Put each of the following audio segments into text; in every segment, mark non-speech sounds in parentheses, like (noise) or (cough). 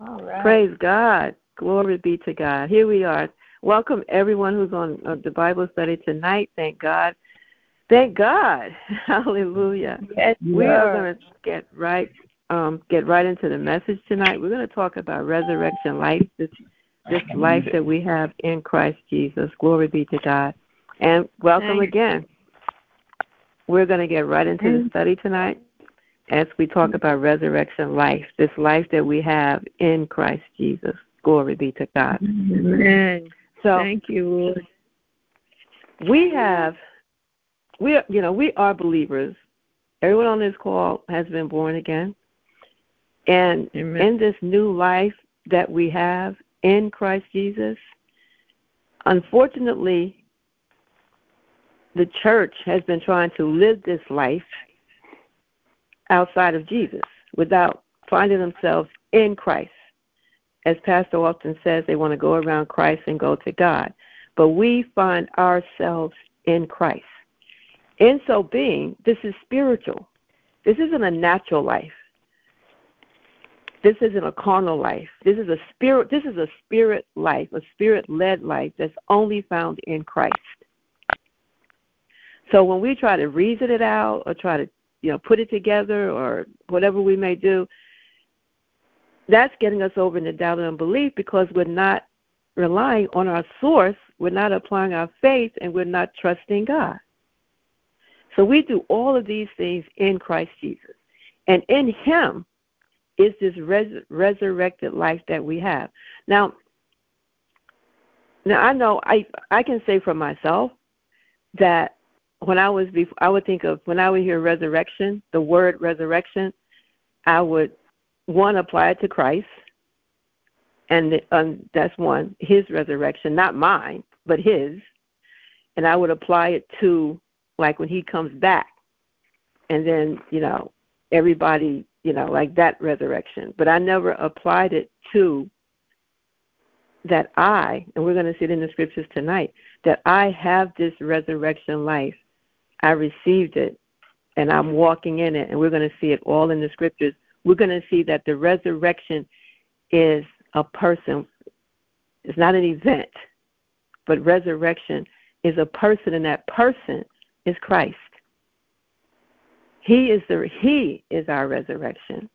All right. Praise God. Glory be to God. Here we are. Welcome everyone who's on uh, the Bible study tonight. Thank God. Thank God. (laughs) Hallelujah. Yes, we Lord. are going to get right um, get right into the message tonight. We're going to talk about resurrection life, this this life that we have in Christ Jesus. Glory be to God. And welcome Thanks. again. We're going to get right into the study tonight as we talk mm. about resurrection life, this life that we have in Christ Jesus. Glory be to God. Amen. So Thank you, Lord. we have we are, you know we are believers everyone on this call has been born again and Amen. in this new life that we have in christ jesus unfortunately the church has been trying to live this life outside of jesus without finding themselves in christ as pastor often says they want to go around christ and go to god but we find ourselves in Christ. In so being, this is spiritual. This isn't a natural life. This isn't a carnal life. This is a spirit this is a spirit life, a spirit led life that's only found in Christ. So when we try to reason it out or try to, you know, put it together or whatever we may do, that's getting us over into doubt and unbelief because we're not relying on our source, we're not applying our faith, and we're not trusting God. So we do all of these things in Christ Jesus. And in Him is this res- resurrected life that we have. Now, now I know I I can say for myself that when I was before, I would think of when I would hear resurrection, the word resurrection, I would one apply it to Christ and um, that's one his resurrection not mine but his and i would apply it to like when he comes back and then you know everybody you know like that resurrection. But i never applied it to that i and we're going to see it in the scriptures tonight that i have this resurrection life i received it and i'm walking in it and we're going to see it all in the scriptures we're going to see that the resurrection is a person. It's not an event, but resurrection is a person, and that person is Christ. He is the He is our resurrection,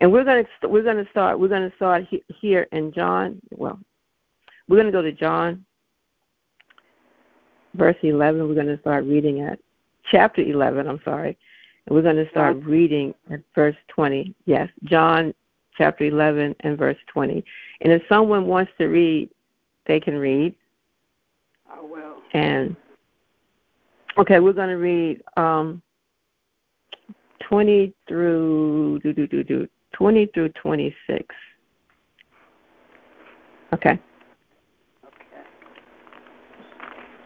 and we're going to we're going to start we're going to start he, here in John. Well, we're going to go to John, verse eleven. We're going to start reading at chapter eleven. I'm sorry, and we're going to start reading at verse twenty. Yes, John chapter 11 and verse 20. And if someone wants to read, they can read. I will. And okay, we're going to read um, 20 through do do do do 20 through 26. Okay. Okay.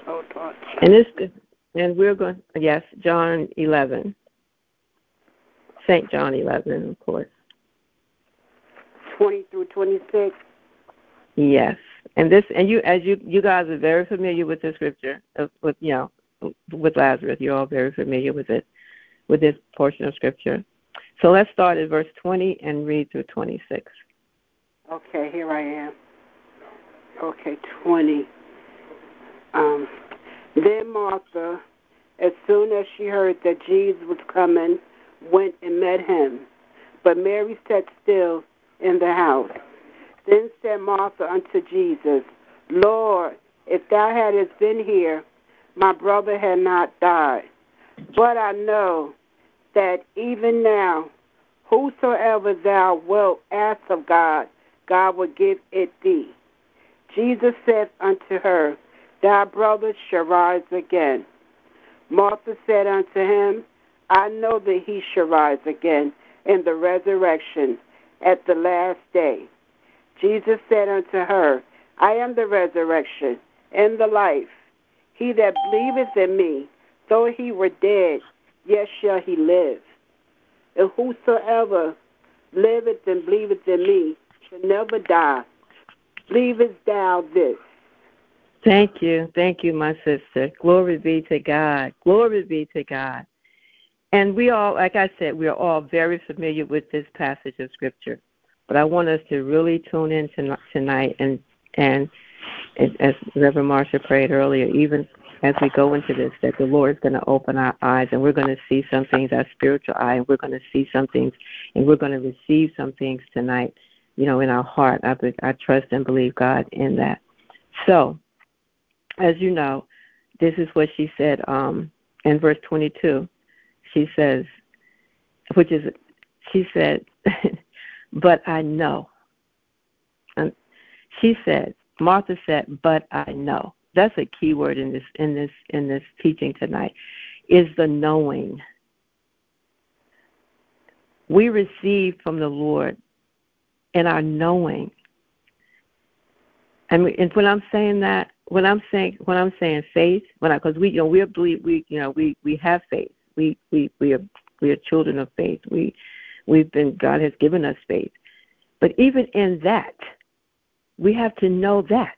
Hold on. And this and we're going yes, John 11. St. John 11, of course. 20 through 26. Yes, and this, and you, as you, you guys are very familiar with the scripture, with you know, with Lazarus. You're all very familiar with it, with this portion of scripture. So let's start at verse 20 and read through 26. Okay, here I am. Okay, 20. Um, then Martha, as soon as she heard that Jesus was coming, went and met him. But Mary sat still in the house. Then said Martha unto Jesus, Lord, if thou hadst been here, my brother had not died. But I know that even now, whosoever thou wilt ask of God, God will give it thee. Jesus said unto her, Thy brother shall rise again. Martha said unto him, I know that he shall rise again in the resurrection at the last day. Jesus said unto her, I am the resurrection and the life. He that believeth in me, though he were dead, yet shall he live. And whosoever liveth and believeth in me shall never die. Believest thou this? Thank you. Thank you, my sister. Glory be to God. Glory be to God. And we all, like I said, we are all very familiar with this passage of Scripture. But I want us to really tune in tonight and and as Reverend Marsha prayed earlier, even as we go into this, that the Lord is going to open our eyes and we're going to see some things, our spiritual eye, and we're going to see some things, and we're going to receive some things tonight, you know, in our heart. I, I trust and believe God in that. So, as you know, this is what she said um, in verse 22. She says, which is, she said, (laughs) but I know. And she said, Martha said, but I know. That's a key word in this in this in this teaching tonight is the knowing. We receive from the Lord in our knowing. And, and when I'm saying that, when I'm saying when I'm saying faith, when I because we you know we believe we you know we we have faith. We we we are we are children of faith. We we've been God has given us faith. But even in that, we have to know that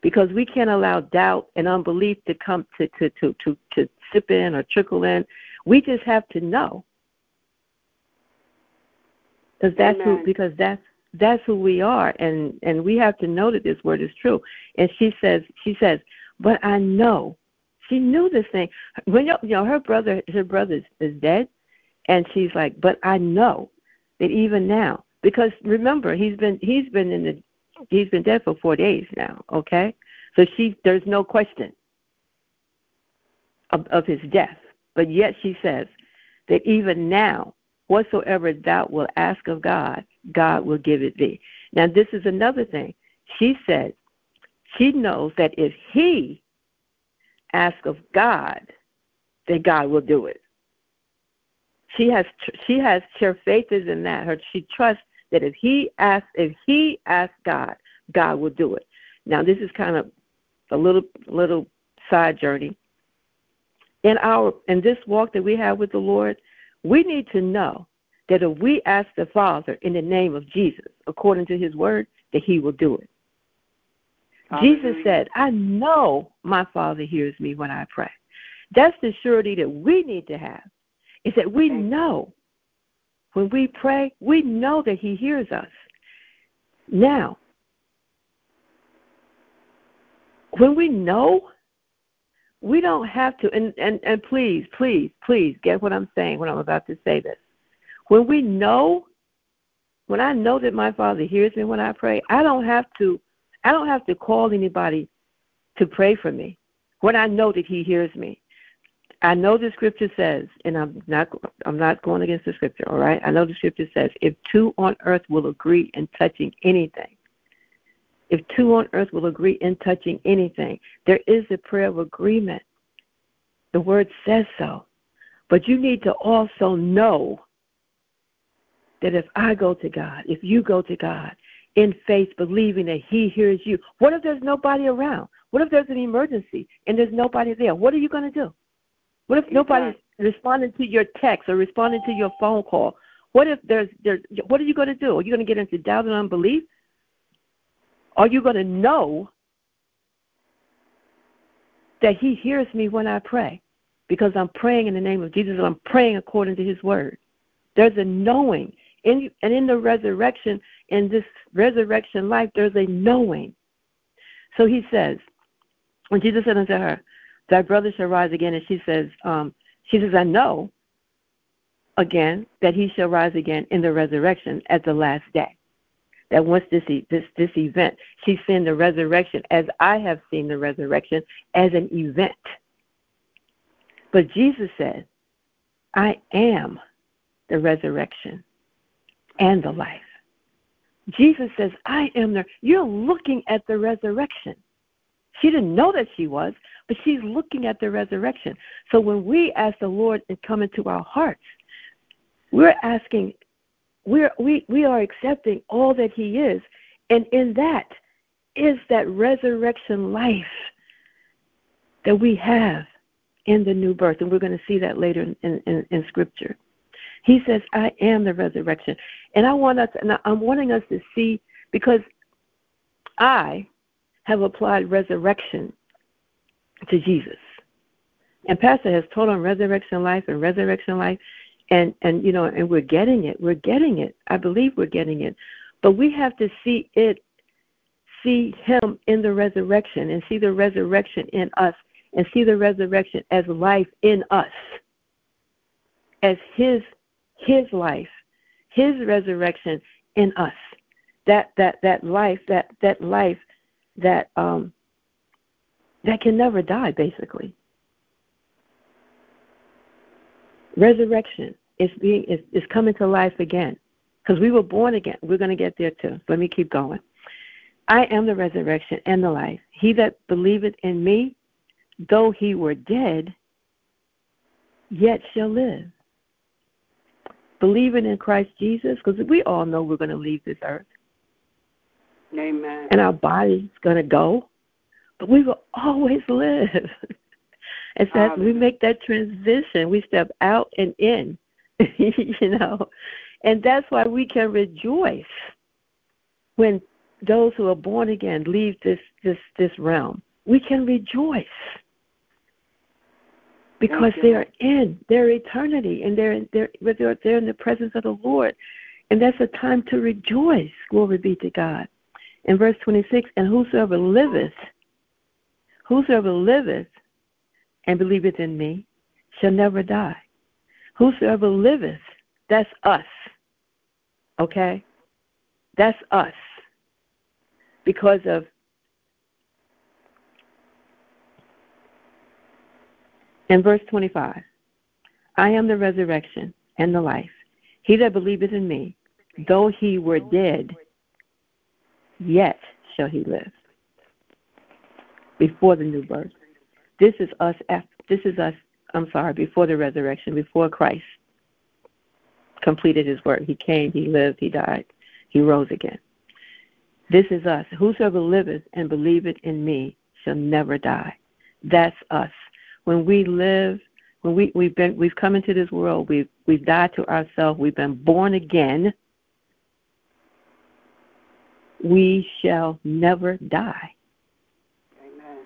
because we can't allow doubt and unbelief to come to to to to, to sip in or trickle in. We just have to know because that's who because that's that's who we are and and we have to know that this word is true. And she says she says but i know. She knew this thing. When you know her brother her brother is dead and she's like but i know that even now because remember he's been he's been in the he's been dead for four days now okay? So she there's no question of, of his death. But yet she says that even now whatsoever thou wilt ask of god God will give it thee. Now, this is another thing. She said she knows that if he asks of God, then God will do it. She has she has her faith is in that. Her she trusts that if he asks if he asks God, God will do it. Now, this is kind of a little little side journey. In our in this walk that we have with the Lord, we need to know that if we ask the Father in the name of Jesus, according to his word, that he will do it. Hallelujah. Jesus said, I know my Father hears me when I pray. That's the surety that we need to have, is that we know when we pray, we know that he hears us. Now, when we know, we don't have to, and, and, and please, please, please get what I'm saying when I'm about to say this. When we know, when I know that my Father hears me when I pray, I don't have to I don't have to call anybody to pray for me. When I know that he hears me. I know the scripture says, and I'm not I'm not going against the scripture, all right? I know the scripture says, if two on earth will agree in touching anything, if two on earth will agree in touching anything, there is a prayer of agreement. The word says so. But you need to also know that if I go to God, if you go to God in faith, believing that He hears you, what if there's nobody around? What if there's an emergency and there's nobody there? What are you going to do? What if nobody's responding to your text or responding to your phone call? What if there's there's what are you going to do? Are you going to get into doubt and unbelief? Are you going to know that He hears me when I pray? Because I'm praying in the name of Jesus and I'm praying according to His word. There's a knowing in, and in the resurrection, in this resurrection life, there's a knowing. So he says, when Jesus said unto her, Thy brother shall rise again, and she says, um, she says, I know again that he shall rise again in the resurrection at the last day. That once this this this event, she's seen the resurrection as I have seen the resurrection as an event. But Jesus said, I am the resurrection and the life. Jesus says, I am there. You're looking at the resurrection. She didn't know that she was, but she's looking at the resurrection. So when we ask the Lord and come into our hearts, we're asking, we're, we, we are accepting all that He is. And in that is that resurrection life that we have in the new birth. And we're going to see that later in, in, in Scripture. He says, I am the resurrection. And I want us, and I'm wanting us to see, because I have applied resurrection to Jesus. And Pastor has taught on resurrection life and resurrection life. and and you know and we're getting it we're getting it i believe we're getting it but we have to see it see him in the resurrection and see the resurrection in us and see the resurrection as life in us as his his life his resurrection in us. That that that life that that life that um that can never die basically. Resurrection is being is, is coming to life again. Because we were born again. We're going to get there too. Let me keep going. I am the resurrection and the life. He that believeth in me though he were dead yet shall live believing in christ jesus because we all know we're going to leave this earth Amen. and our body's going to go but we will always live (laughs) And so as we make that transition, we step out and in, (laughs) you know. And that's why we can rejoice when those who are born again leave this this this realm. We can rejoice because they are in their eternity and they're they're they're, they're in the presence of the Lord, and that's a time to rejoice. Glory be to God. In verse twenty six, and whosoever liveth, whosoever liveth and believeth in me shall never die. Whosoever liveth, that's us. Okay? That's us. Because of in verse 25, I am the resurrection and the life. He that believeth in me, though he were dead, yet shall he live. Before the new birth. This is us. This is us. I'm sorry. Before the resurrection, before Christ completed His work, He came, He lived, He died, He rose again. This is us. Whosoever liveth and believeth in me shall never die. That's us. When we live, when we, we've been we've come into this world, we've we've died to ourselves, we've been born again, we shall never die Amen.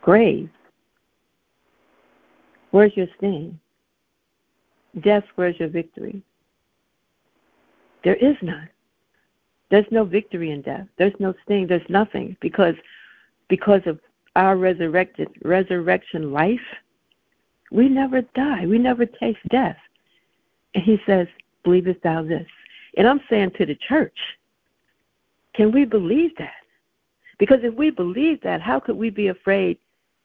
grave. Where's your sting? Death, where's your victory? There is none. There's no victory in death. There's no sting. There's nothing because because of our resurrected resurrection life, we never die. We never taste death. And he says, Believest thou this? And I'm saying to the church, can we believe that? Because if we believe that, how could we be afraid?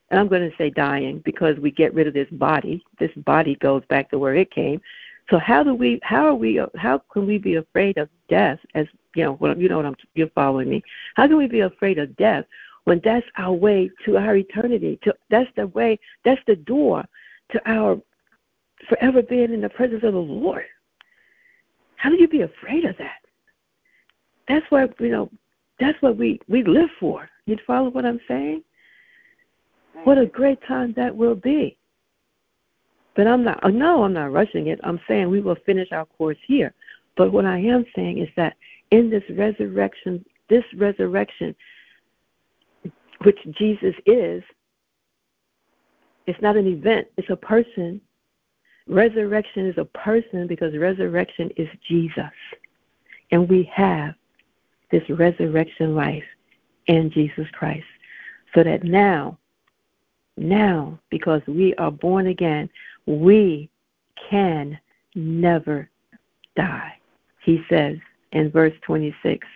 And I'm going to say dying because we get rid of this body. This body goes back to where it came. So how do we? How are we? How can we be afraid of death? As you know, you know what I'm. You're following me. How can we be afraid of death when that's our way to our eternity? To that's the way. That's the door to our forever being in the presence of the Lord. How do you be afraid of that? That's what you know that's what we, we live for. You follow what I'm saying? What a great time that will be. But I'm not, uh, no, I'm not rushing it. I'm saying we will finish our course here. But what I am saying is that in this resurrection, this resurrection, which Jesus is, it's not an event, it's a person. Resurrection is a person because resurrection is Jesus. And we have this resurrection life in Jesus Christ. So that now, now, because we are born again, we can never die. He says in verse 26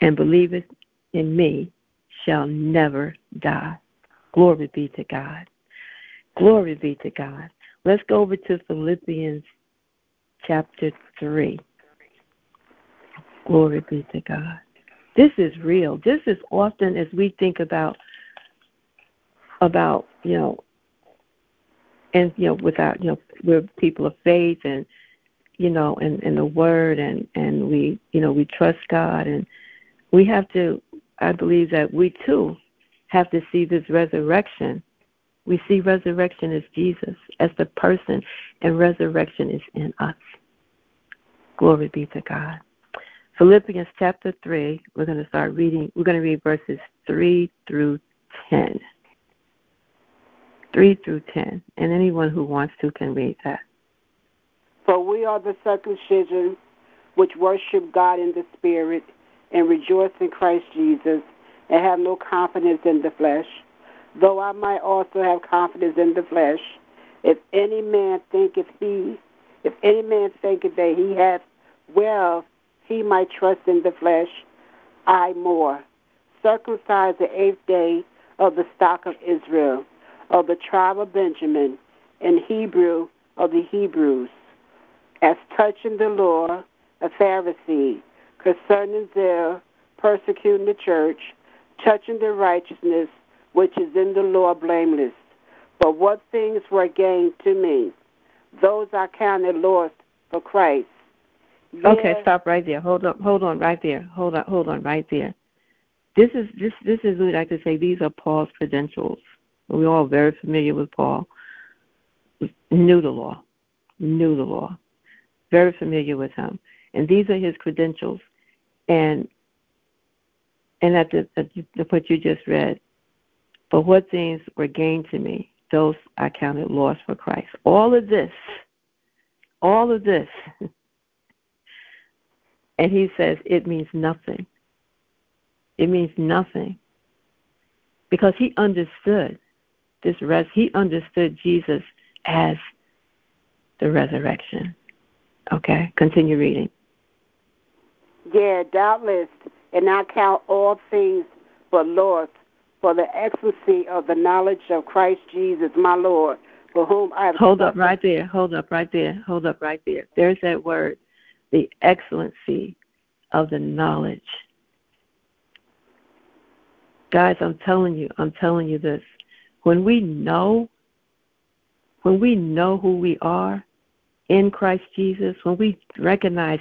and believeth in me shall never die. Glory be to God. Glory be to God. Let's go over to Philippians chapter 3. Glory be to God. This is real. This is often as we think about about, you know, and you know, without you know, we're people of faith and you know, and, and the word and, and we you know, we trust God and we have to I believe that we too have to see this resurrection. We see resurrection as Jesus, as the person, and resurrection is in us. Glory be to God. Philippians chapter 3, we're going to start reading, we're going to read verses 3 through 10. 3 through 10. And anyone who wants to can read that. For we are the circumcision which worship God in the Spirit and rejoice in Christ Jesus and have no confidence in the flesh, though I might also have confidence in the flesh. If any man thinketh he, if any man thinketh that he hath well, he might trust in the flesh, I more. Circumcised the eighth day of the stock of Israel, of the tribe of Benjamin, and Hebrew of the Hebrews, as touching the law, a Pharisee, concerning their persecuting the church, touching the righteousness which is in the law blameless. But what things were gained to me, those I counted lost for Christ. Okay, stop right there. Hold up, hold on, right there. Hold on, hold on, right there. This is this this is we like to say these are Paul's credentials. We're all very familiar with Paul. Knew the law, knew the law, very familiar with him, and these are his credentials. And and at the, at the what you just read, but what things were gained to me, those I counted loss for Christ. All of this, all of this, (laughs) and he says it means nothing. It means nothing because he understood this res. He understood Jesus as the resurrection. Okay, continue reading. Yeah, doubtless, and I count all things but loss for the excellency of the knowledge of Christ Jesus, my Lord, for whom I have. Hold up right there. Hold up right there. Hold up right there. There's that word, the excellency of the knowledge. Guys, I'm telling you, I'm telling you this. When we know, when we know who we are, in Christ Jesus, when we recognize,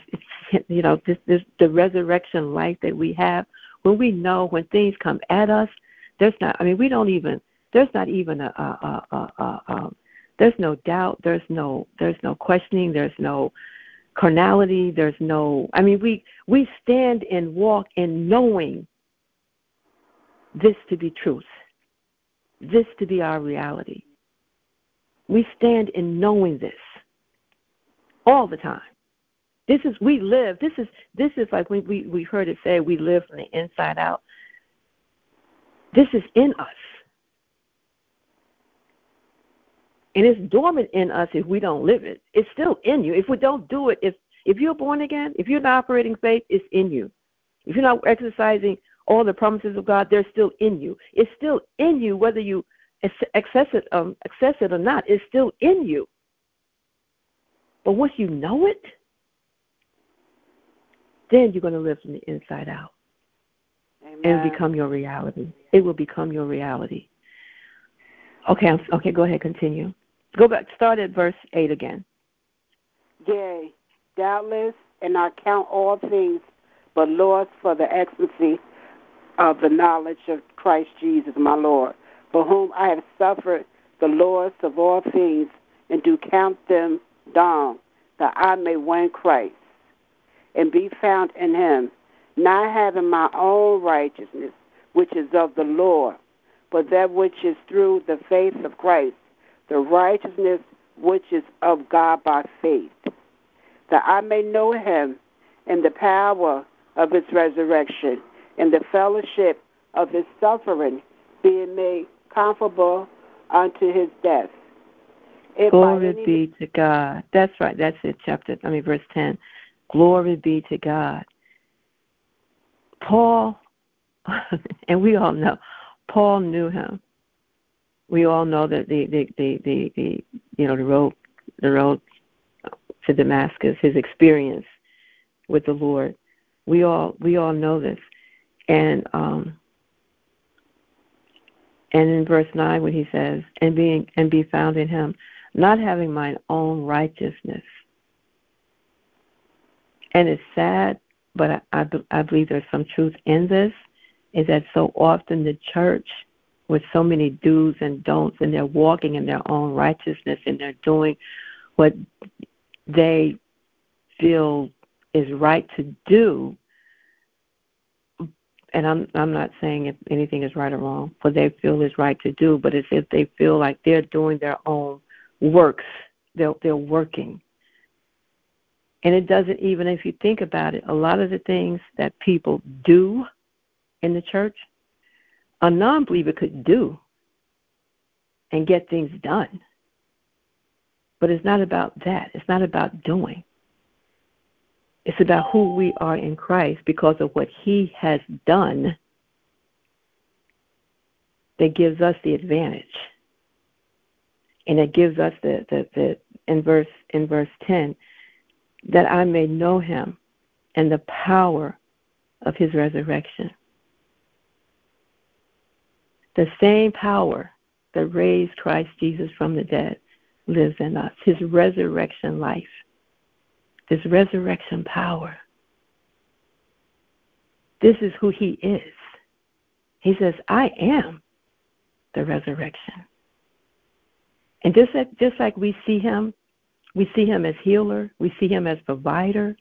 you know, this, this the resurrection life that we have, when we know when things come at us, there's not. I mean, we don't even. There's not even a. a, a, a, a um, there's no doubt. There's no. There's no questioning. There's no carnality. There's no. I mean, we we stand and walk in knowing this to be truth, this to be our reality. We stand in knowing this all the time. This is we live. This is this is like we we we heard it say we live from the inside out. This is in us. And it's dormant in us if we don't live it. It's still in you. If we don't do it, if if you're born again, if you're not operating faith, it's in you. If you're not exercising all the promises of God, they're still in you. It's still in you whether you access it um access it or not. It's still in you. But once you know it, then you're going to live from the inside out. Amen. And become your reality. It will become your reality. Okay, okay, go ahead, continue. Go back, start at verse 8 again. Yea, doubtless, and I count all things but loss for the excellency of the knowledge of Christ Jesus, my Lord, for whom I have suffered the loss of all things, and do count them down, that I may win Christ and be found in him, not having my own righteousness, which is of the law, but that which is through the faith of Christ, the righteousness which is of God by faith, that I may know him and the power of his resurrection and the fellowship of his suffering, being made comfortable unto his death if Glory any... be to God. That's right. That's it. Chapter, I mean, verse 10. Glory be to God. Paul, (laughs) and we all know, Paul knew him. We all know that the, the, the, the, the you know, the road, the road to Damascus, his experience with the Lord. We all, we all know this. And, um, and in verse 9 when he says and being and be found in him not having mine own righteousness. And it's sad, but I, I, I believe there's some truth in this, is that so often the church, with so many do's and don'ts, and they're walking in their own righteousness and they're doing what they feel is right to do. And I'm I'm not saying if anything is right or wrong, what they feel is right to do, but it's if they feel like they're doing their own works. They're, they're working. And it doesn't even, if you think about it, a lot of the things that people do in the church, a non believer could do and get things done. But it's not about that. It's not about doing. It's about who we are in Christ because of what He has done that gives us the advantage. And it gives us the, the, the in verse in verse ten, that I may know him and the power of his resurrection. The same power that raised Christ Jesus from the dead lives in us, his resurrection life, his resurrection power. This is who he is. He says, I am the resurrection. And just like, just like we see him, we see him as healer, we see him as provider,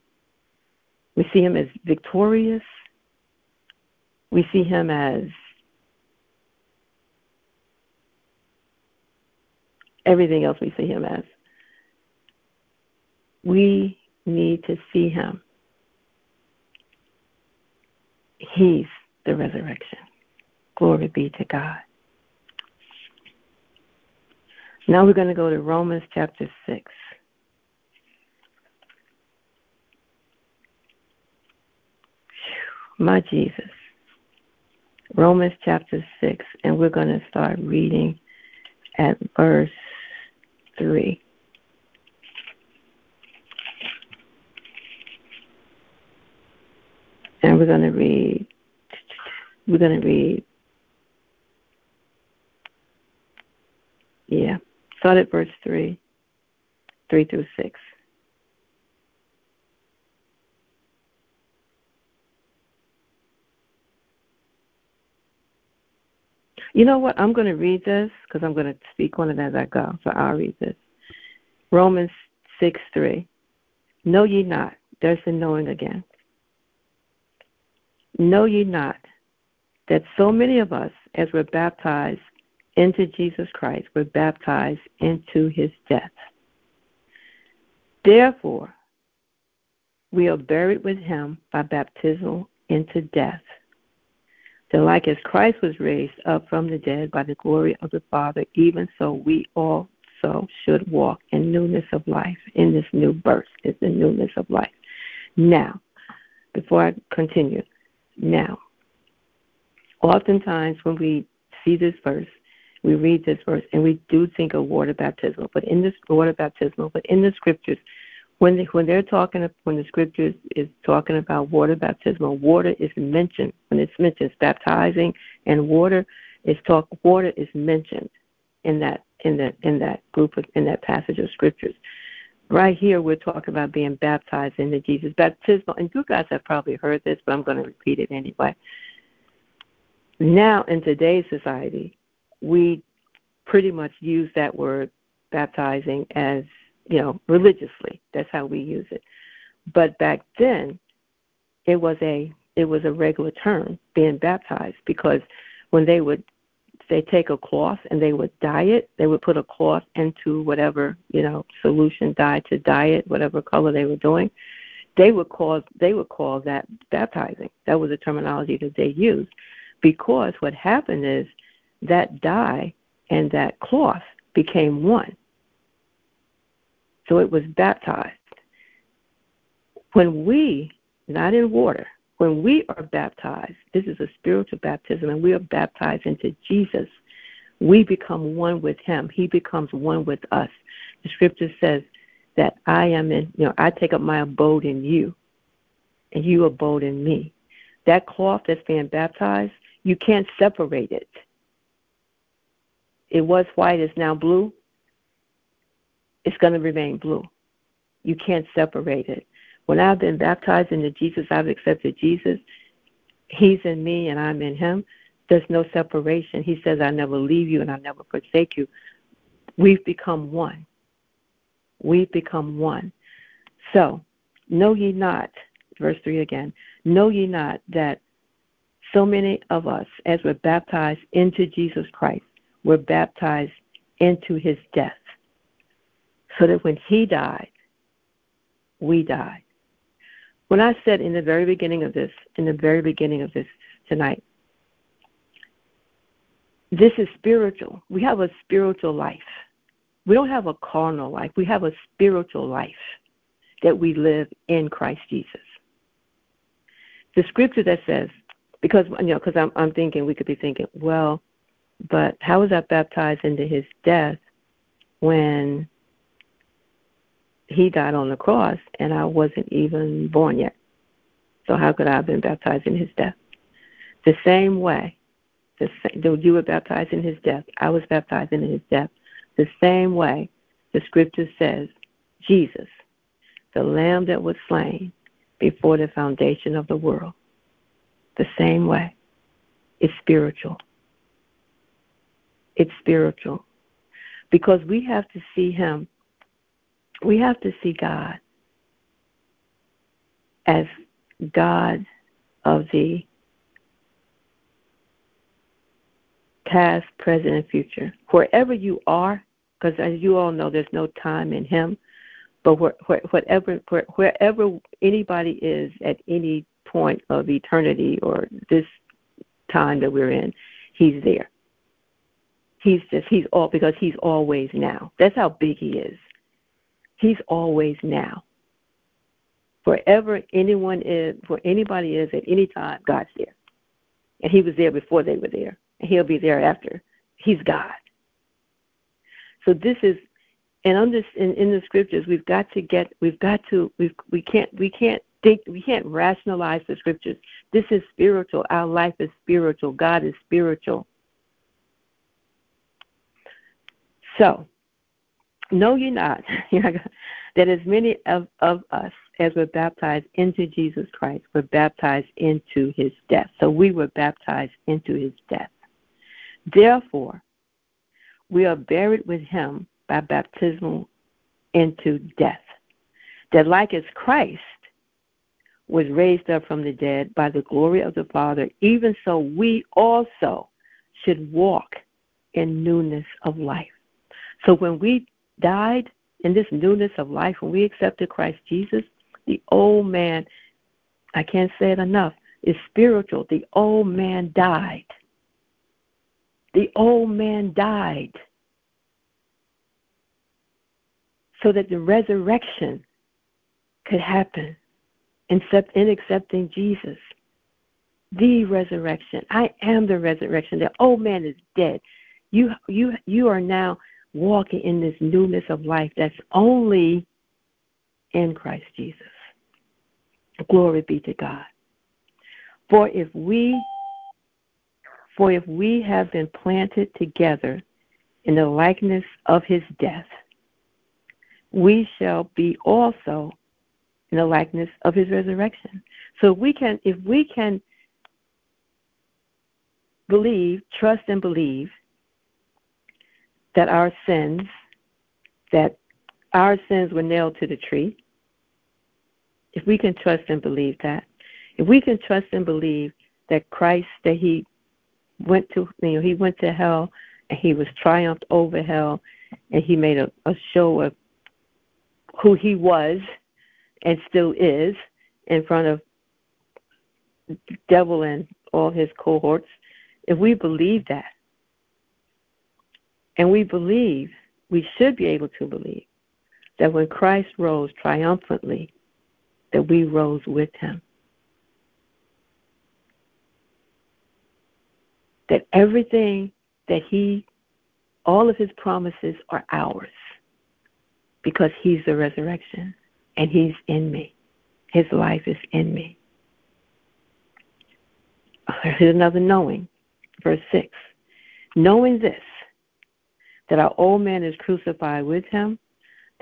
we see him as victorious, we see him as everything else we see him as. We need to see him. He's the resurrection. Glory be to God. Now we're going to go to Romans chapter 6. My Jesus. Romans chapter 6, and we're going to start reading at verse 3. And we're going to read, we're going to read, yeah, start at verse 3, 3 through 6. You know what? I'm going to read this because I'm going to speak on it as I go. So I'll read this. Romans 6 3. Know ye not, there's the knowing again. Know ye not that so many of us, as we're baptized into Jesus Christ, were baptized into his death? Therefore, we are buried with him by baptism into death that like as Christ was raised up from the dead by the glory of the Father, even so we also should walk in newness of life, in this new birth, is the newness of life. Now, before I continue, now, oftentimes when we see this verse, we read this verse and we do think of water baptism, but in this water baptism, but in the scriptures, when they, when they're talking when the scriptures is talking about water baptismal water is mentioned when it's mentioned it's baptizing and water is talk water is mentioned in that in that in that group of in that passage of scriptures. Right here we're talking about being baptized into Jesus. Baptismal and you guys have probably heard this, but I'm going to repeat it anyway. Now in today's society, we pretty much use that word baptizing as you know, religiously. That's how we use it. But back then, it was a it was a regular term being baptized because when they would they take a cloth and they would dye it, they would put a cloth into whatever you know solution dye to dye it, whatever color they were doing. They would call they would call that baptizing. That was the terminology that they used because what happened is that dye and that cloth became one so it was baptized. When we, not in water, when we are baptized, this is a spiritual baptism, and we are baptized into Jesus, we become one with Him. He becomes one with us. The scripture says that I am in, you know, I take up my abode in you, and you abode in me. That cloth that's being baptized, you can't separate it. It was white, it's now blue it's going to remain blue. You can't separate it. When I've been baptized into Jesus, I've accepted Jesus. He's in me and I'm in him. There's no separation. He says, I never leave you and I never forsake you. We've become one. We've become one. So, know ye not, verse 3 again, know ye not that so many of us, as we're baptized into Jesus Christ, we're baptized into his death so that when he died, we died. When I said in the very beginning of this, in the very beginning of this tonight, this is spiritual. We have a spiritual life. We don't have a carnal life. We have a spiritual life that we live in Christ Jesus. The scripture that says, because you know, because I'm I'm thinking we could be thinking, well, but how was I baptized into His death when He died on the cross and I wasn't even born yet? So how could I have been baptized in His death? The same way, the same, you were baptized in His death. I was baptized in His death. The same way, the scripture says, Jesus, the Lamb that was slain before the foundation of the world. The same way. It's spiritual. It's spiritual. Because we have to see Him, we have to see God as God of the past, present, and future. Wherever you are, because as you all know, there's no time in Him, but whatever, where, wherever anybody is at any point of eternity or this time that we're in, He's there. He's just, He's all, because He's always now. That's how big He is. He's always now. Wherever anyone is, where anybody is at any time, God's there. And He was there before they were there and he'll be there after. He's God. So this is and on this in, in the scriptures we've got to get we've got to we've, we can't we can't think we can't rationalize the scriptures. This is spiritual. Our life is spiritual. God is spiritual. So know ye not (laughs) that as many of, of us as were baptized into Jesus Christ were baptized into his death. So we were baptized into his death. Therefore, we are buried with him by baptism into death, that like as Christ was raised up from the dead by the glory of the Father, even so we also should walk in newness of life. So when we died in this newness of life, when we accepted Christ Jesus, the old man, I can't say it enough, is spiritual. The old man died the old man died so that the resurrection could happen in accepting Jesus. The resurrection. I am the resurrection. The old man is dead. You you you are now walking in this newness of life that's only in Christ Jesus. Glory be to God. For if we for if we have been planted together in the likeness of his death, we shall be also in the likeness of his resurrection. So we can if we can believe, trust and believe that our sins that our sins were nailed to the tree, if we can trust and believe that, if we can trust and believe that Christ that he went to you know he went to hell and he was triumphed over hell and he made a, a show of who he was and still is in front of the devil and all his cohorts if we believe that and we believe we should be able to believe that when Christ rose triumphantly that we rose with him that everything that He, all of His promises are ours because He's the resurrection and He's in me. His life is in me. (laughs) Here's another knowing. Verse 6 Knowing this, that our old man is crucified with him,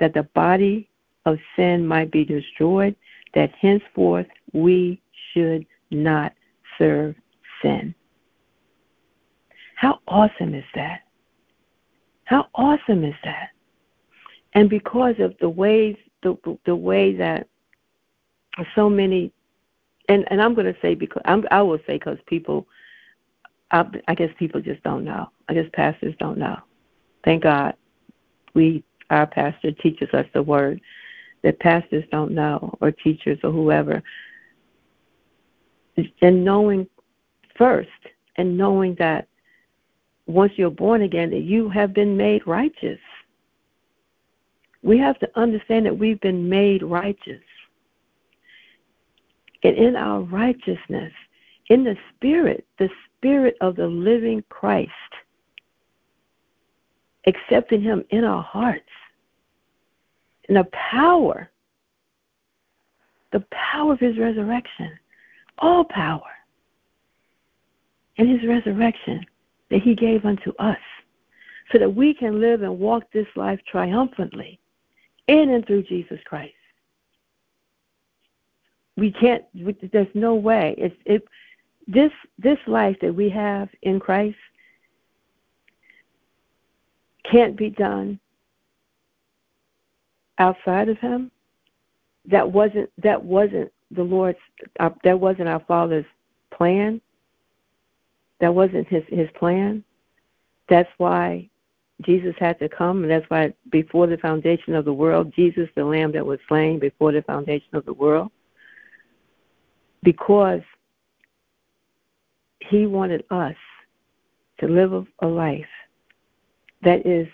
that the body of sin might be destroyed, that henceforth we should not serve sin. How awesome is that? How awesome is that? And because of the ways, the the way that so many, and and I'm going to say because I'm, I will say because people, I, I guess people just don't know. I guess pastors don't know. Thank God, we our pastor teaches us the word that pastors don't know or teachers or whoever. And knowing first and knowing that once you're born again that you have been made righteous. We have to understand that we've been made righteous. And in our righteousness, in the Spirit, the Spirit of the living Christ, accepting Him in our hearts, and the power, the power of His resurrection, all power, and His resurrection that He gave unto us, so that we can live and walk this life triumphantly in and through Jesus Christ. We can't. There's no way. It's it. This this life that we have in Christ can't be done outside of Him. That wasn't that wasn't the Lord's. Uh, that wasn't our Father's plan. That wasn't His His plan. That's why Jesus had to come, and that's why before the foundation of the world, Jesus, the Lamb that was slain before the foundation of the world, because he wanted us to live a life that is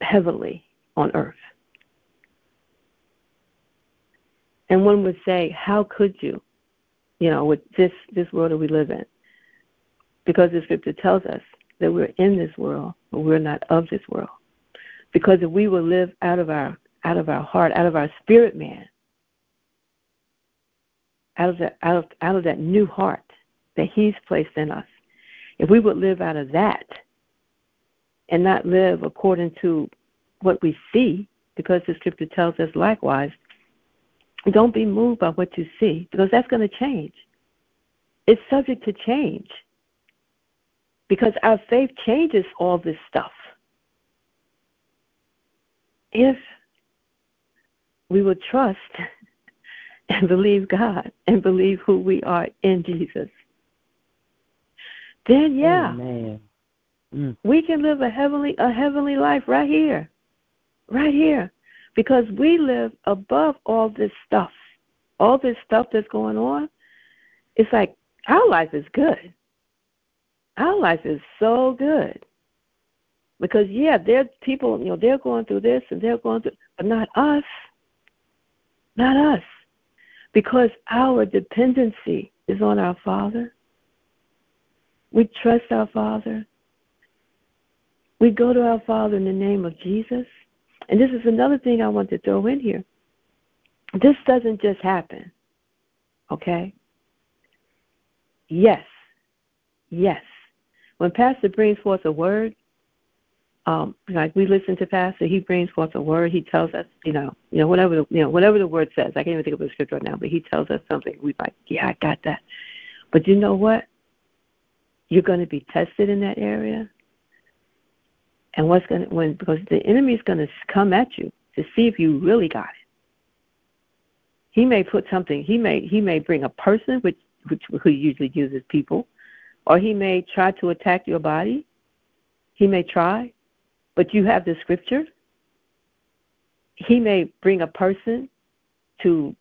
heavenly on earth. And one would say, how could you, you know, with this this world that we live in? Because the scripture tells us that we're in this world, but we're not of this world. Because if we will live out of our out of our heart, out of our spirit man, out of that out of, out of that new heart that He's placed in us. If we would live out of that and not live according to what we see, because the scripture tells us likewise, don't be moved by what you see, because that's going to change. It's subject to change. Because our faith changes all this stuff. If we will trust (laughs) and believe God and believe who we are in Jesus, then yeah, mm. we can live a heavenly a heavenly life right here, right here, because we live above all this stuff, all this stuff that's going on. It's like our life is good. Our life is so good. Because yeah, there are people, you know, they're going through this and they're going through but not us. Not us because our dependency is on our Father. We trust our Father. We go to our Father in the name of Jesus. And this is another thing I want to throw in here. This doesn't just happen. Okay? Yes. Yes. When Pastor brings forth a word, um, like we listen to Pastor, he brings forth a word. He tells us, you know, you know, whatever the, you know, whatever the word says. I can't even think of the scripture right now, but he tells us something. We like, yeah, I got that. But you know what? You're going to be tested in that area. And what's going to when because the enemy is going to come at you to see if you really got it. He may put something. He may he may bring a person, which which who usually uses people, or he may try to attack your body. He may try, but you have the scripture. He may bring a person to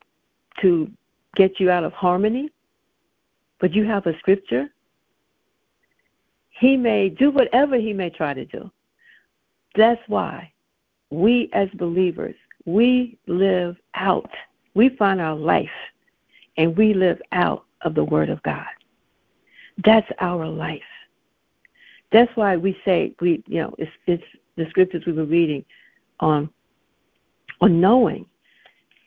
to get you out of harmony, but you have a scripture. He may do whatever he may try to do. That's why we as believers, we live out. We find our life and we live out of the Word of God. That's our life. That's why we say we, you know, it's it's the scriptures we were reading on on knowing.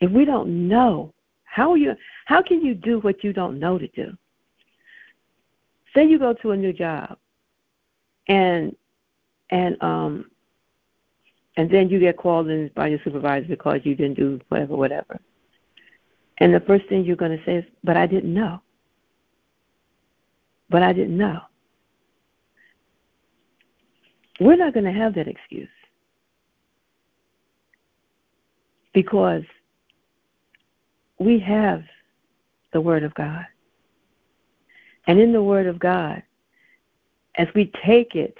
If we don't know, how you how can you do what you don't know to do? Say you go to a new job and and um and then you get called in by your supervisor because you didn't do whatever, whatever. And the first thing you're going to say is, "But I didn't know." But I didn't know. We're not going to have that excuse because we have the Word of God. And in the Word of God, as we take it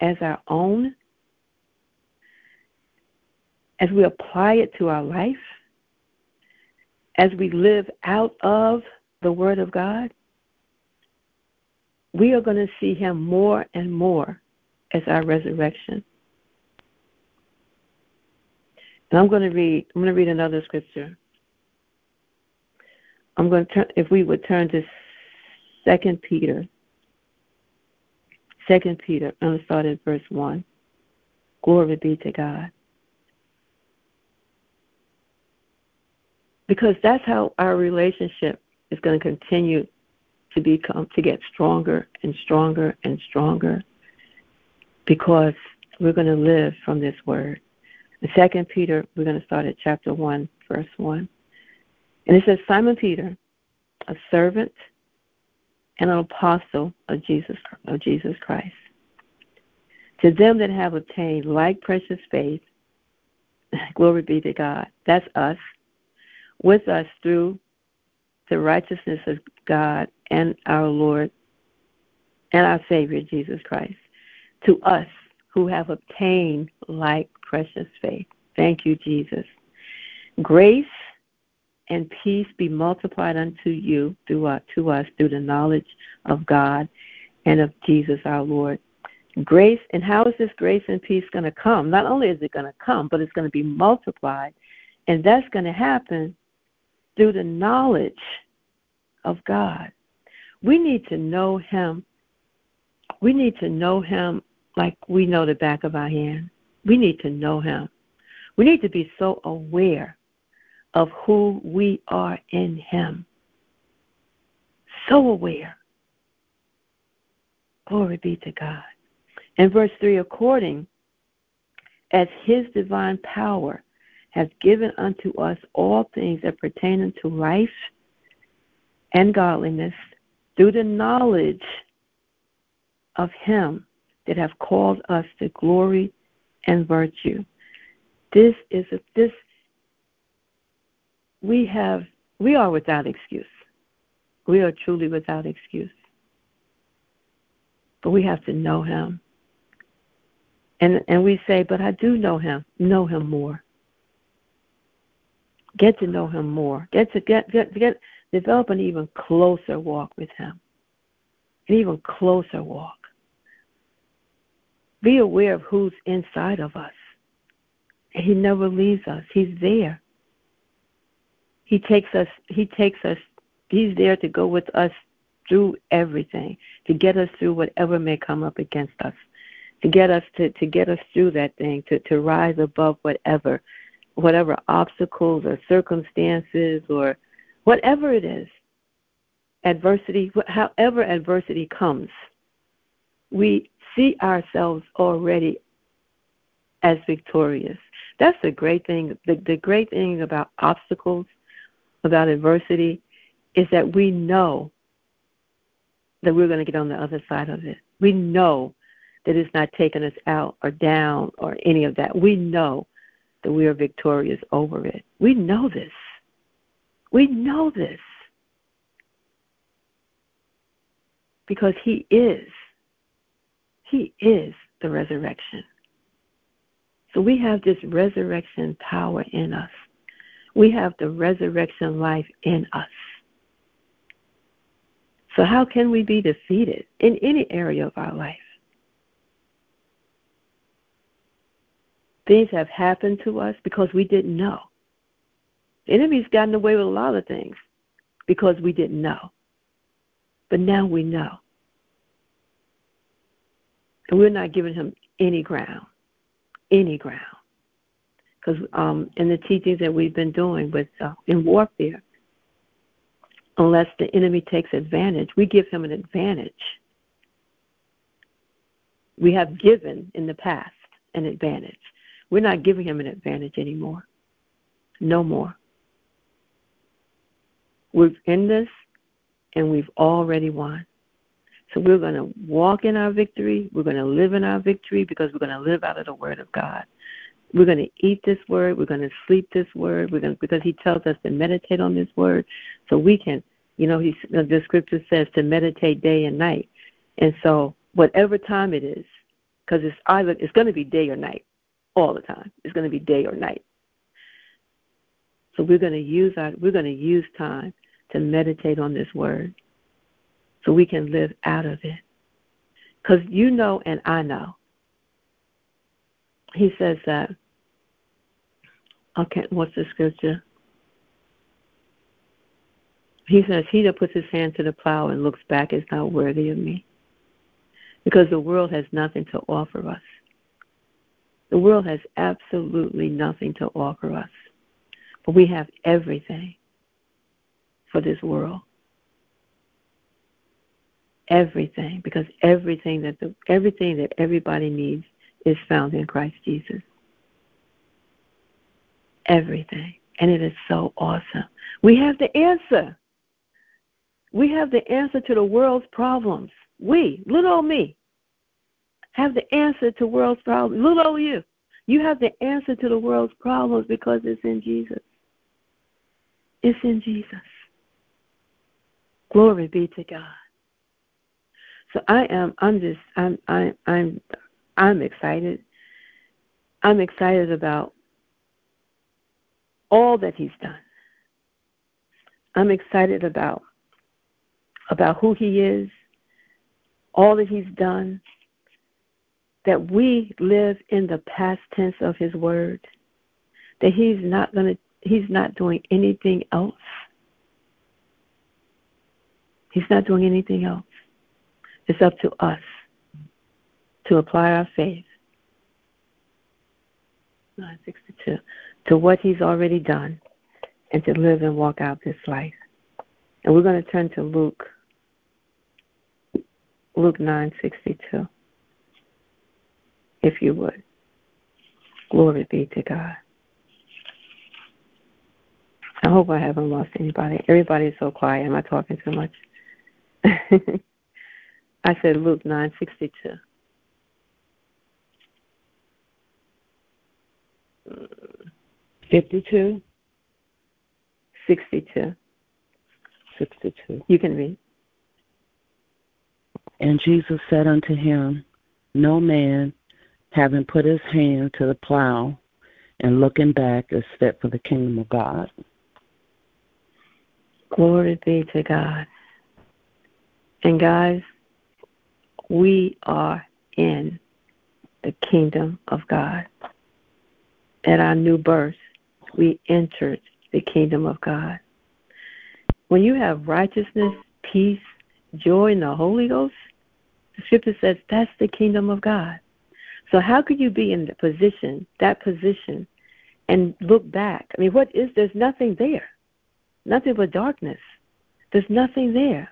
as our own, as we apply it to our life, as we live out of the Word of God, we are going to see Him more and more as our resurrection. And I'm going to read. I'm going to read another scripture. I'm going to turn. If we would turn to Second Peter. Second Peter. I'm going to start at verse one. Glory be to God. Because that's how our relationship is going to continue to become to get stronger and stronger and stronger because we're going to live from this word. In Second Peter, we're going to start at chapter one, verse one, and it says, "Simon Peter, a servant and an apostle of Jesus of Jesus Christ, to them that have obtained like precious faith, (laughs) glory be to God. That's us, with us through the righteousness of God and our Lord and our Savior Jesus Christ, to us who have obtained like precious faith. Thank you, Jesus. Grace and peace be multiplied unto you through uh, to us through the knowledge of God and of Jesus our Lord. Grace and how is this grace and peace going to come? Not only is it going to come, but it's going to be multiplied, and that's going to happen through the knowledge of God. We need to know Him. We need to know Him like we know the back of our hand. We need to know Him. We need to be so aware of who we are in Him. So aware. Glory be to God. In verse 3, according as His divine power has given unto us all things that pertain unto life and godliness through the knowledge of Him that have called us to glory and virtue. This is a, this we have we are without excuse. We are truly without excuse. But we have to know him. And and we say, but I do know him. Know him more. Get to know him more. Get to get get get develop an even closer walk with him. An even closer walk. Be aware of who's inside of us. He never leaves us. He's there. He takes us he takes us he's there to go with us through everything, to get us through whatever may come up against us, to get us to, to get us through that thing, to, to rise above whatever whatever obstacles or circumstances or whatever it is. Adversity however adversity comes, we see ourselves already as victorious. That's the great thing. The, the great thing about obstacles about adversity is that we know that we're going to get on the other side of it. We know that it's not taking us out or down or any of that. We know that we are victorious over it. We know this. We know this. Because He is. He is the resurrection. So we have this resurrection power in us. We have the resurrection life in us. So, how can we be defeated in any area of our life? Things have happened to us because we didn't know. The enemy's gotten away with a lot of things because we didn't know. But now we know. And we're not giving him any ground. Any ground because um, in the teachings that we've been doing with uh, in warfare, unless the enemy takes advantage, we give him an advantage. We have given in the past an advantage. We're not giving him an advantage anymore. No more. We're in this, and we've already won. So we're going to walk in our victory. We're going to live in our victory because we're going to live out of the Word of God. We're going to eat this word. We're going to sleep this word. We're going to, because He tells us to meditate on this word, so we can. You know, He uh, the Scripture says to meditate day and night, and so whatever time it is, because it's either it's going to be day or night, all the time. It's going to be day or night. So we're going to use our we're going to use time to meditate on this word so we can live out of it. Cuz you know and I know. He says that okay, what's the scripture? He says, He that puts his hand to the plow and looks back is not worthy of me. Because the world has nothing to offer us. The world has absolutely nothing to offer us. But we have everything for this world. Everything, because everything that the, everything that everybody needs is found in Christ Jesus. Everything. And it is so awesome. We have the answer. We have the answer to the world's problems. We, little old me, have the answer to world's problems. Little old you. You have the answer to the world's problems because it's in Jesus. It's in Jesus. Glory be to God. So I am I'm just I'm I I'm I'm excited. I'm excited about all that he's done. I'm excited about about who he is, all that he's done, that we live in the past tense of his word, that he's not going to he's not doing anything else. He's not doing anything else. It's up to us to apply our faith 962 to what he's already done and to live and walk out this life. And we're going to turn to Luke Luke 9:62 if you would. Glory be to God. I hope I haven't lost anybody. Everybody's so quiet. Am I talking too much? (laughs) I said Luke 9:62. Fifty-two. Sixty-two. Sixty-two. You can read. And Jesus said unto him, No man, having put his hand to the plow and looking back, is fit for the kingdom of God. Glory be to God. And guys, we are in the kingdom of God. At our new birth, we entered the kingdom of God. When you have righteousness, peace, joy in the Holy Ghost, the scripture says that's the kingdom of God. So how could you be in the position, that position, and look back? I mean, what is there's nothing there. Nothing but darkness. There's nothing there.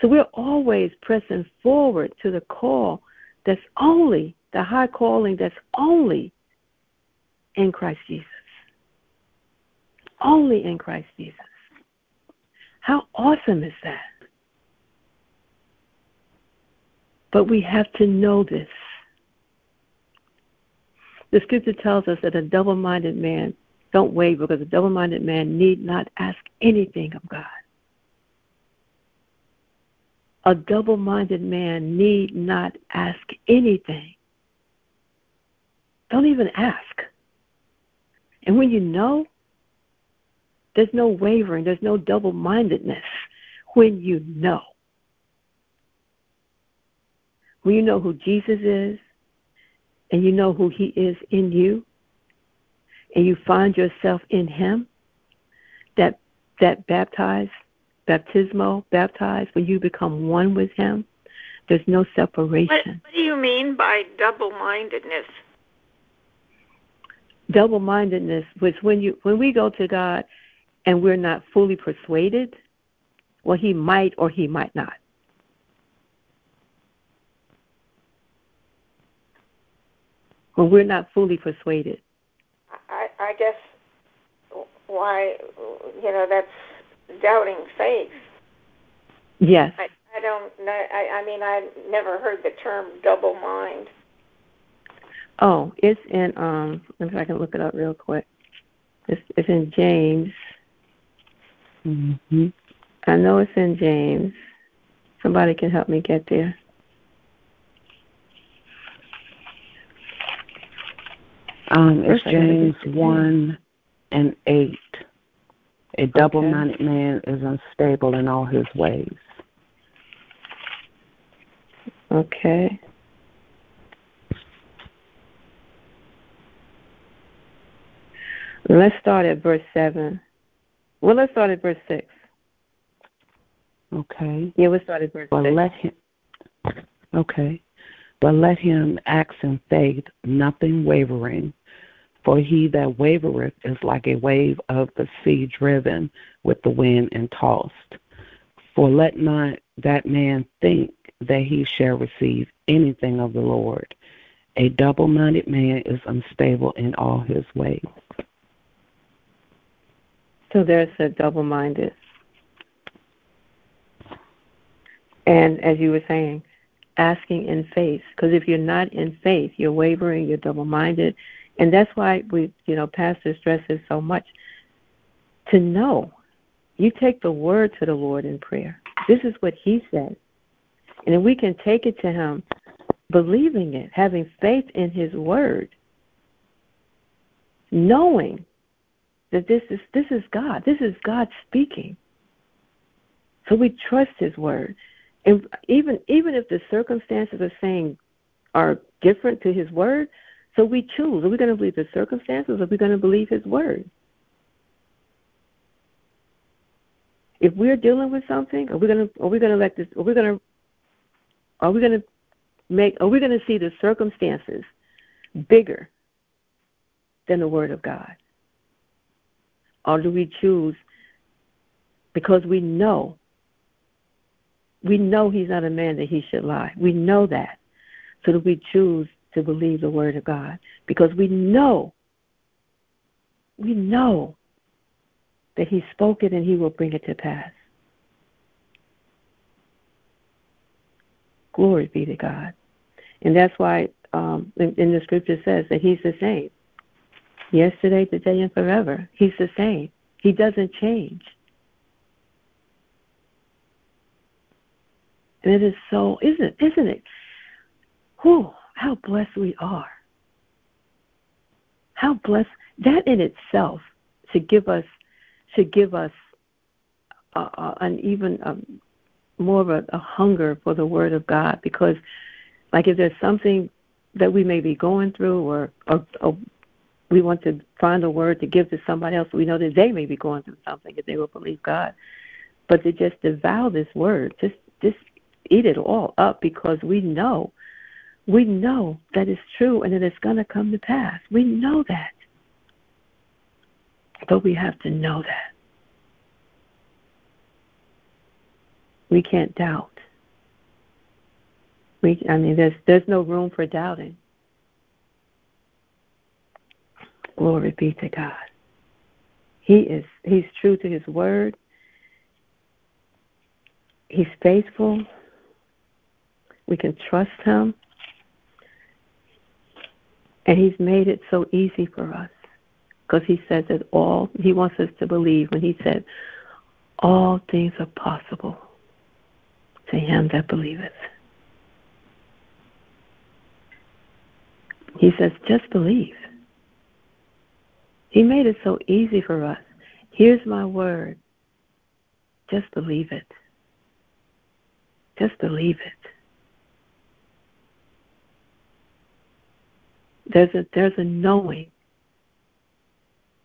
So we're always pressing forward to the call that's only the high calling that's only in Christ Jesus. Only in Christ Jesus. How awesome is that? But we have to know this. The scripture tells us that a double minded man don't waver because a double minded man need not ask anything of God. A double minded man need not ask anything. Don't even ask. And when you know, there's no wavering, there's no double mindedness when you know. When you know who Jesus is and you know who he is in you and you find yourself in him, that that baptized, baptismo, baptized, when you become one with him, there's no separation. What, what do you mean by double mindedness? Double mindedness was when you when we go to God and we're not fully persuaded, well he might or he might not. When we're not fully persuaded. I, I guess why you know that's doubting faith. Yes. I, I don't know. I, I mean, I never heard the term double mind. Oh, it's in um. Let me see if I can look it up real quick, it's it's in James. Mm-hmm. I know it's in James. Somebody can help me get there. Um, it's James 1 and 8. A double minded okay. man is unstable in all his ways. Okay. Let's start at verse 7. Well, let's start at verse 6. Okay. Yeah, we'll start at verse but 6. Let him, okay. But let him act in faith, nothing wavering. For he that wavereth is like a wave of the sea driven with the wind and tossed. For let not that man think that he shall receive anything of the Lord. A double minded man is unstable in all his ways. So there's a double minded. And as you were saying, asking in faith. Because if you're not in faith, you're wavering, you're double minded. And that's why we, you know, Pastor stresses so much to know. You take the word to the Lord in prayer. This is what He said. And if we can take it to Him, believing it, having faith in His word, knowing that this is this is God. This is God speaking. So we trust His word, and even even if the circumstances are saying are different to His word, so we choose: are we going to believe the circumstances, or are we going to believe His word? If we're dealing with something, are we going to are we going to let this? Are we going to are we going to make? Are we going to see the circumstances bigger than the Word of God? Or do we choose because we know, we know he's not a man that he should lie. We know that. So do we choose to believe the word of God? Because we know, we know that he spoke it and he will bring it to pass. Glory be to God. And that's why um, in, in the scripture says that he's the same yesterday, today, and forever. He's the same. He doesn't change. And it is so, isn't isn't it? Whew, how blessed we are. How blessed that in itself should give us should give us uh, uh, an even um, more of a, a hunger for the Word of God because, like, if there's something that we may be going through or, or, or we want to find a word to give to somebody else. We know that they may be going through something if they will believe God. But to just devour this word, just just eat it all up because we know, we know that it's true and that it's going to come to pass. We know that. But we have to know that. We can't doubt. We, I mean, there's there's no room for doubting. Glory be to God. He is he's true to his word. He's faithful. We can trust him. And he's made it so easy for us because he says that all he wants us to believe when he said all things are possible to him that believeth. He says just believe. He made it so easy for us. Here's my word. Just believe it. Just believe it. There's a there's a knowing.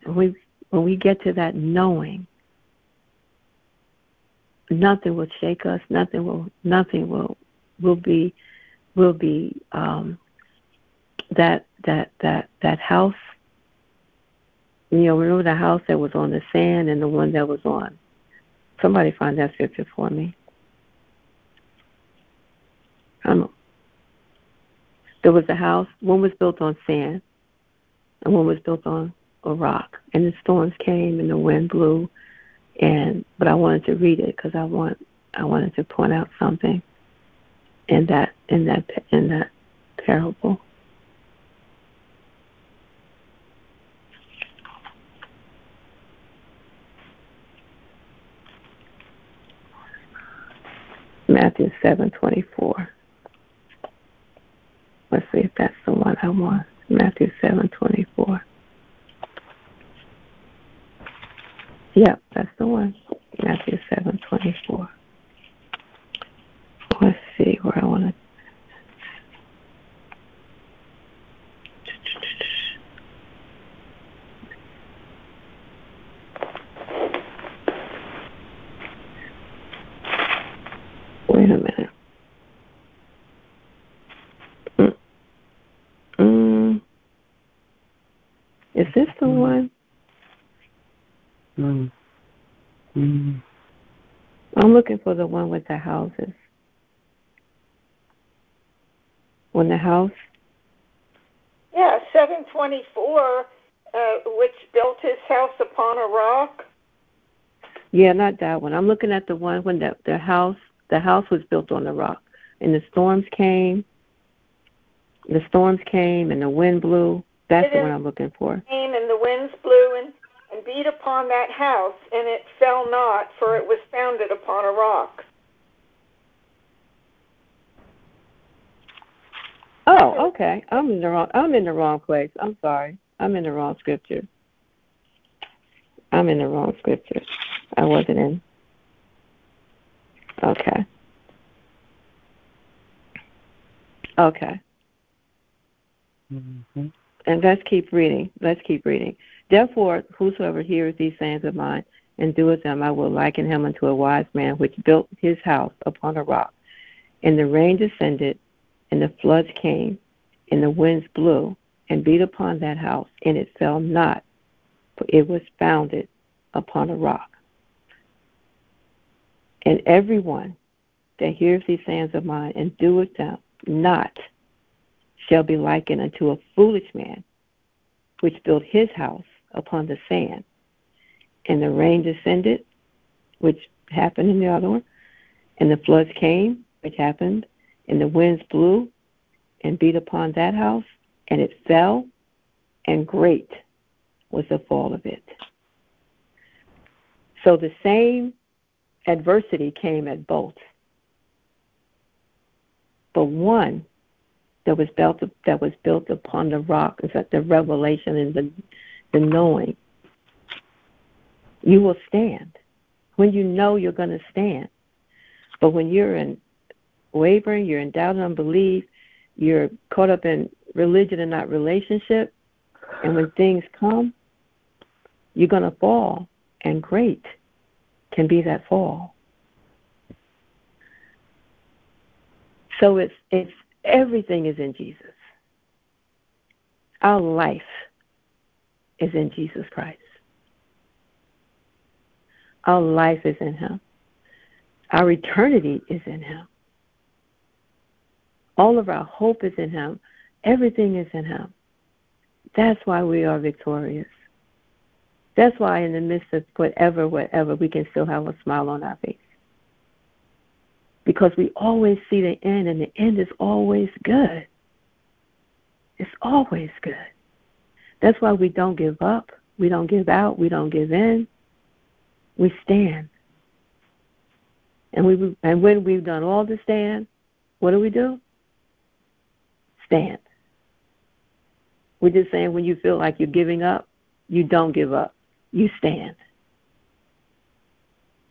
And we when we get to that knowing, nothing will shake us, nothing will nothing will will be will be um, that that that that house you know, remember the house that was on the sand and the one that was on. Somebody find that scripture for me. Um, there was a house. One was built on sand, and one was built on a rock. And the storms came, and the wind blew. And but I wanted to read it because I want I wanted to point out something in that in that in that parable. Matthew 7:24. Let's see if that's the one I want. Matthew seven twenty four. Yep, that's the one. Matthew seven twenty four. Let's see where I want to. Wait a minute. Mm. Mm. Is this the Mm. one? Mm. Mm. I'm looking for the one with the houses. When the house, Yeah, 724, uh, which built his house upon a rock. yeah, not that one. I'm looking at the one when the the house the house was built on the rock, and the storms came. The storms came and the wind blew. That's the one I'm looking for. Came and the winds blew and, and beat upon that house, and it fell not, for it was founded upon a rock. Oh, okay. I'm in the wrong. I'm in the wrong place. I'm sorry. I'm in the wrong scripture. I'm in the wrong scripture. I wasn't in. Okay. Okay. Mm-hmm. And let's keep reading. Let's keep reading. Therefore, whosoever hears these sayings of mine and doeth them, I will liken him unto a wise man which built his house upon a rock. And the rain descended, and the floods came, and the winds blew and beat upon that house, and it fell not, for it was founded upon a rock. And everyone that hears these sayings of mine and doeth them not shall be likened unto a foolish man which built his house upon the sand. And the rain descended, which happened in the other one, and the floods came, which happened, and the winds blew and beat upon that house, and it fell, and great was the fall of it. So the same adversity came at both. But one that was built that was built upon the rock is that the revelation and the the knowing. You will stand when you know you're going to stand. But when you're in wavering, you're in doubt and unbelief, you're caught up in religion and not relationship, and when things come, you're going to fall, and great can be that fall. So it's it's everything is in Jesus. Our life is in Jesus Christ. Our life is in Him. Our eternity is in Him. All of our hope is in Him. Everything is in Him. That's why we are victorious. That's why, in the midst of whatever, whatever, we can still have a smile on our face. Because we always see the end, and the end is always good. It's always good. That's why we don't give up. We don't give out. We don't give in. We stand. And we and when we've done all to stand, what do we do? Stand. We're just saying when you feel like you're giving up, you don't give up. You stand.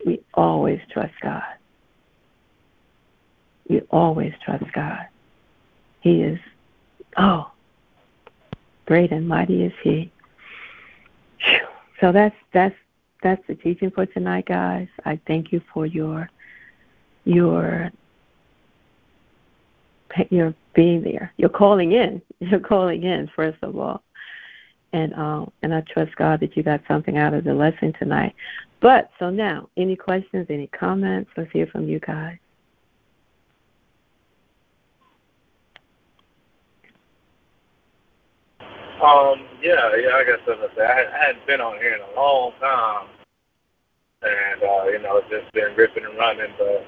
We always trust God. We always trust God. He is, oh, great and mighty is He. So that's that's that's the teaching for tonight, guys. I thank you for your your your being there. You're calling in. (laughs) You're calling in first of all, and um, and I trust God that you got something out of the lesson tonight. But so now, any questions? Any comments? Let's hear from you guys. Um, yeah, yeah, I guess something to say. I, I hadn't been on here in a long time, and uh, you know, it's just been ripping and running. But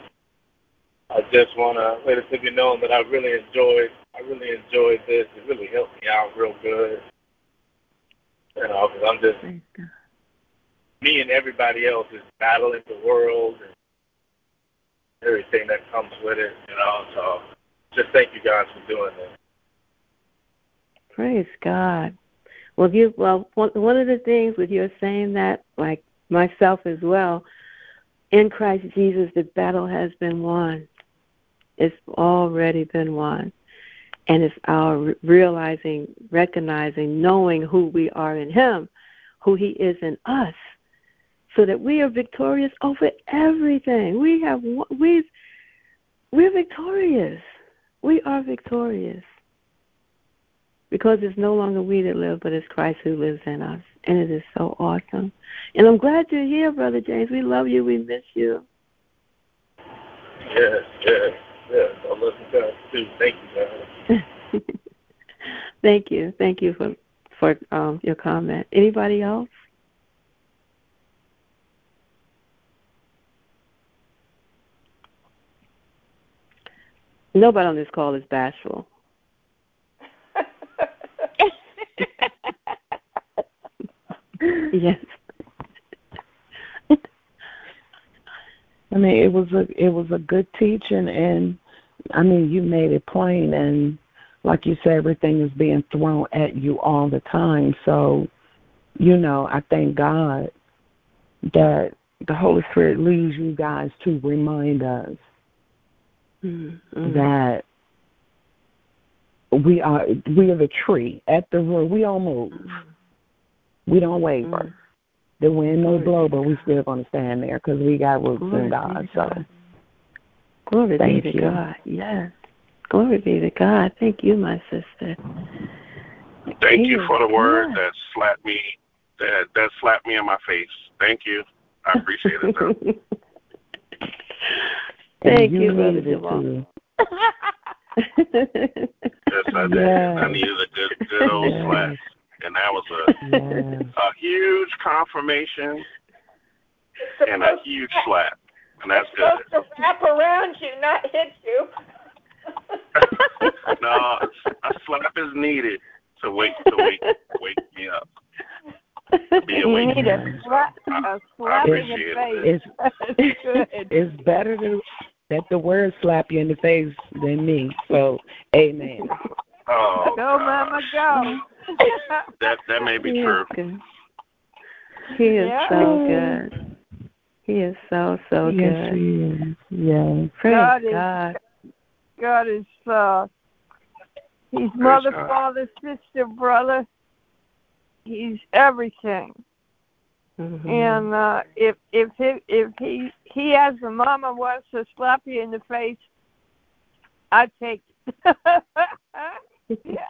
I just want to let it to be known that I really enjoyed. I really enjoyed this. It really helped me out real good. You know, because I'm just me and everybody else is battling the world and everything that comes with it. You know, so just thank you guys for doing this. Praise God. Well, you well one of the things with your saying that, like myself as well, in Christ Jesus, the battle has been won. It's already been won. And it's our realizing, recognizing, knowing who we are in Him, who He is in us, so that we are victorious over everything. We have we've we're victorious. We are victorious because it's no longer we that live, but it's Christ who lives in us. And it is so awesome. And I'm glad you're here, Brother James. We love you. We miss you. Yes, yes, yes. I love you guys too. Thank you, guys. (laughs) Thank you. Thank you for for um, your comment. Anybody else? Nobody on this call is bashful. Yes. I mean, it was a it was a good teaching, and I mean, you made it plain, and like you said, everything is being thrown at you all the time. So, you know, I thank God that the Holy Spirit leads you guys to remind us mm-hmm. that we are we are the tree at the root. We don't move. Mm-hmm. We don't waver. Mm-hmm. The wind may blow, but we still gonna stand there because we got roots Glory in God. So, glory Thank be to you. God. Yes. Glory be to God. Thank you, my sister. Thank you for the word that slapped me that that slapped me in my face. Thank you. I appreciate it. (laughs) Thank you, you brother Jamal. (laughs) yes, I did. Yes. I needed a good good old yes. slap and that was a yes. a huge confirmation and a huge slap, and that's it's good. Supposed to wrap around you, not hit you. (laughs) no, a slap is needed to wake to wake wake me up. Be you need a slap, a slap in the face. It's, (laughs) it's better to that the word slap you in the face than me. So, amen. Oh, go, God. Mama, go. (laughs) that that may be he true. Is he is yeah. so good. He is so so yes, good. He is. Yes. Praise God. God. Is, God is uh He's Praise mother, God. father, sister, brother. He's everything. Mm-hmm. And uh if if he if he he as a mama wants to slap you in the face, I'd take it. (laughs)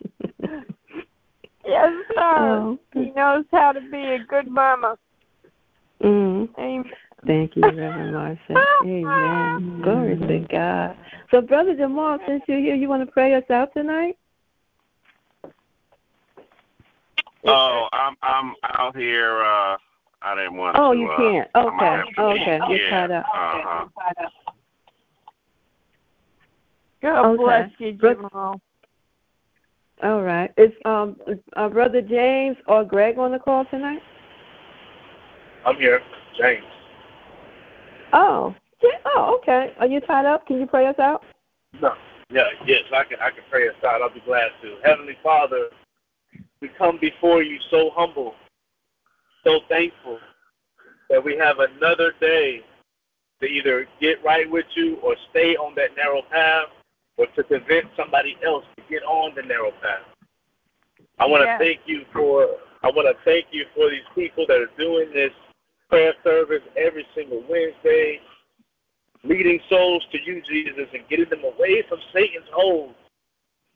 Yes, sir. Oh. He knows how to be a good mama. Mm. Amen. Thank you, Reverend Marcia. (laughs) Amen. Glory to God. So, Brother Jamal, since you're here, you want to pray us out tonight? Oh, I'm I'm out here. uh I didn't want oh, to. Oh, you can't. Okay. Okay. You're yeah. tied up. Uh-huh. God okay. bless you, Jamal. All right. Is um uh, brother James or Greg on the call tonight? I'm here, James. Oh, yeah. Oh, okay. Are you tied up? Can you pray us out? No. Yeah. Yes, I can. I can pray us out. I'll be glad to. Heavenly Father, we come before you so humble, so thankful that we have another day to either get right with you or stay on that narrow path or to convince somebody else to get on the narrow path. I want to yes. thank you for I want to thank you for these people that are doing this prayer service every single Wednesday, leading souls to you, Jesus, and getting them away from Satan's hold.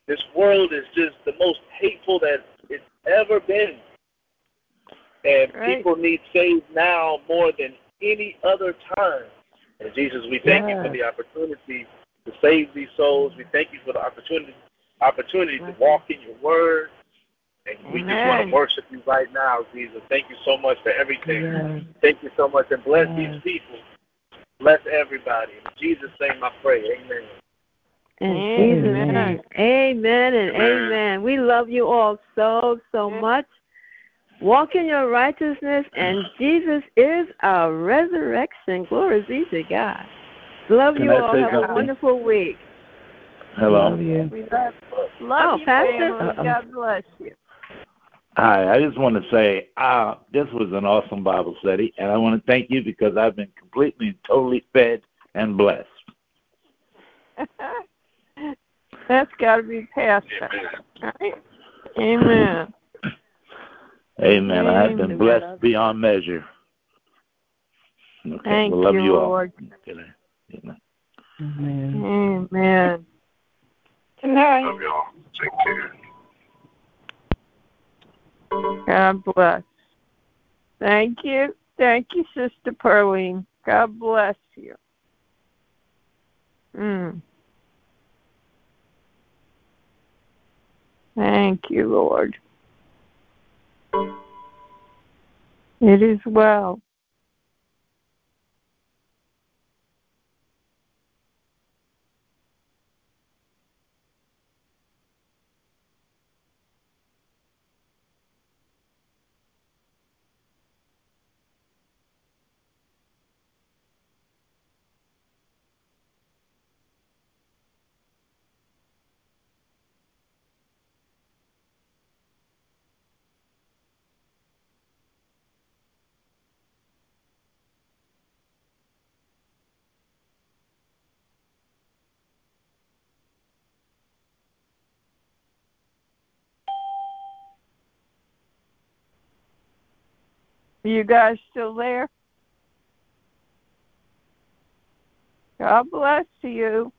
This world is just the most hateful that it's ever been. And right. people need saved now more than any other time. And Jesus, we thank you for the opportunity to save these souls. We thank you for the opportunity opportunity to walk in your word. And we just want to worship you right now, Jesus. Thank you so much for everything. Thank you so much. And bless these people. Bless everybody. In Jesus' name I pray. Amen. Amen. Amen and amen. We love you all so, so much. Walk in your righteousness, and (sighs) Jesus is our resurrection. Glory be to God. Love Can you I all. Have something? a wonderful week. Hello. Love you. We love, love Oh, you, Pastor? family. Uh-oh. God bless you. Hi, I just want to say uh, this was an awesome Bible study, and I want to thank you because I've been completely and totally fed and blessed. (laughs) That's got to be Pastor. Right? Amen. Amen. I have been Amen. blessed beyond measure. Okay, Thank we love you, you all. Lord. Good night. Good night. Amen. Amen. Good night. Love y'all. Take care. God bless. Thank you. Thank you, Sister Pearline. God bless you. Mm. Thank you, Lord. It is well. You guys still there? God bless you.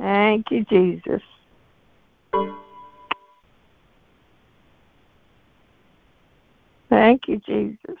Thank you, Jesus. Thank you, Jesus.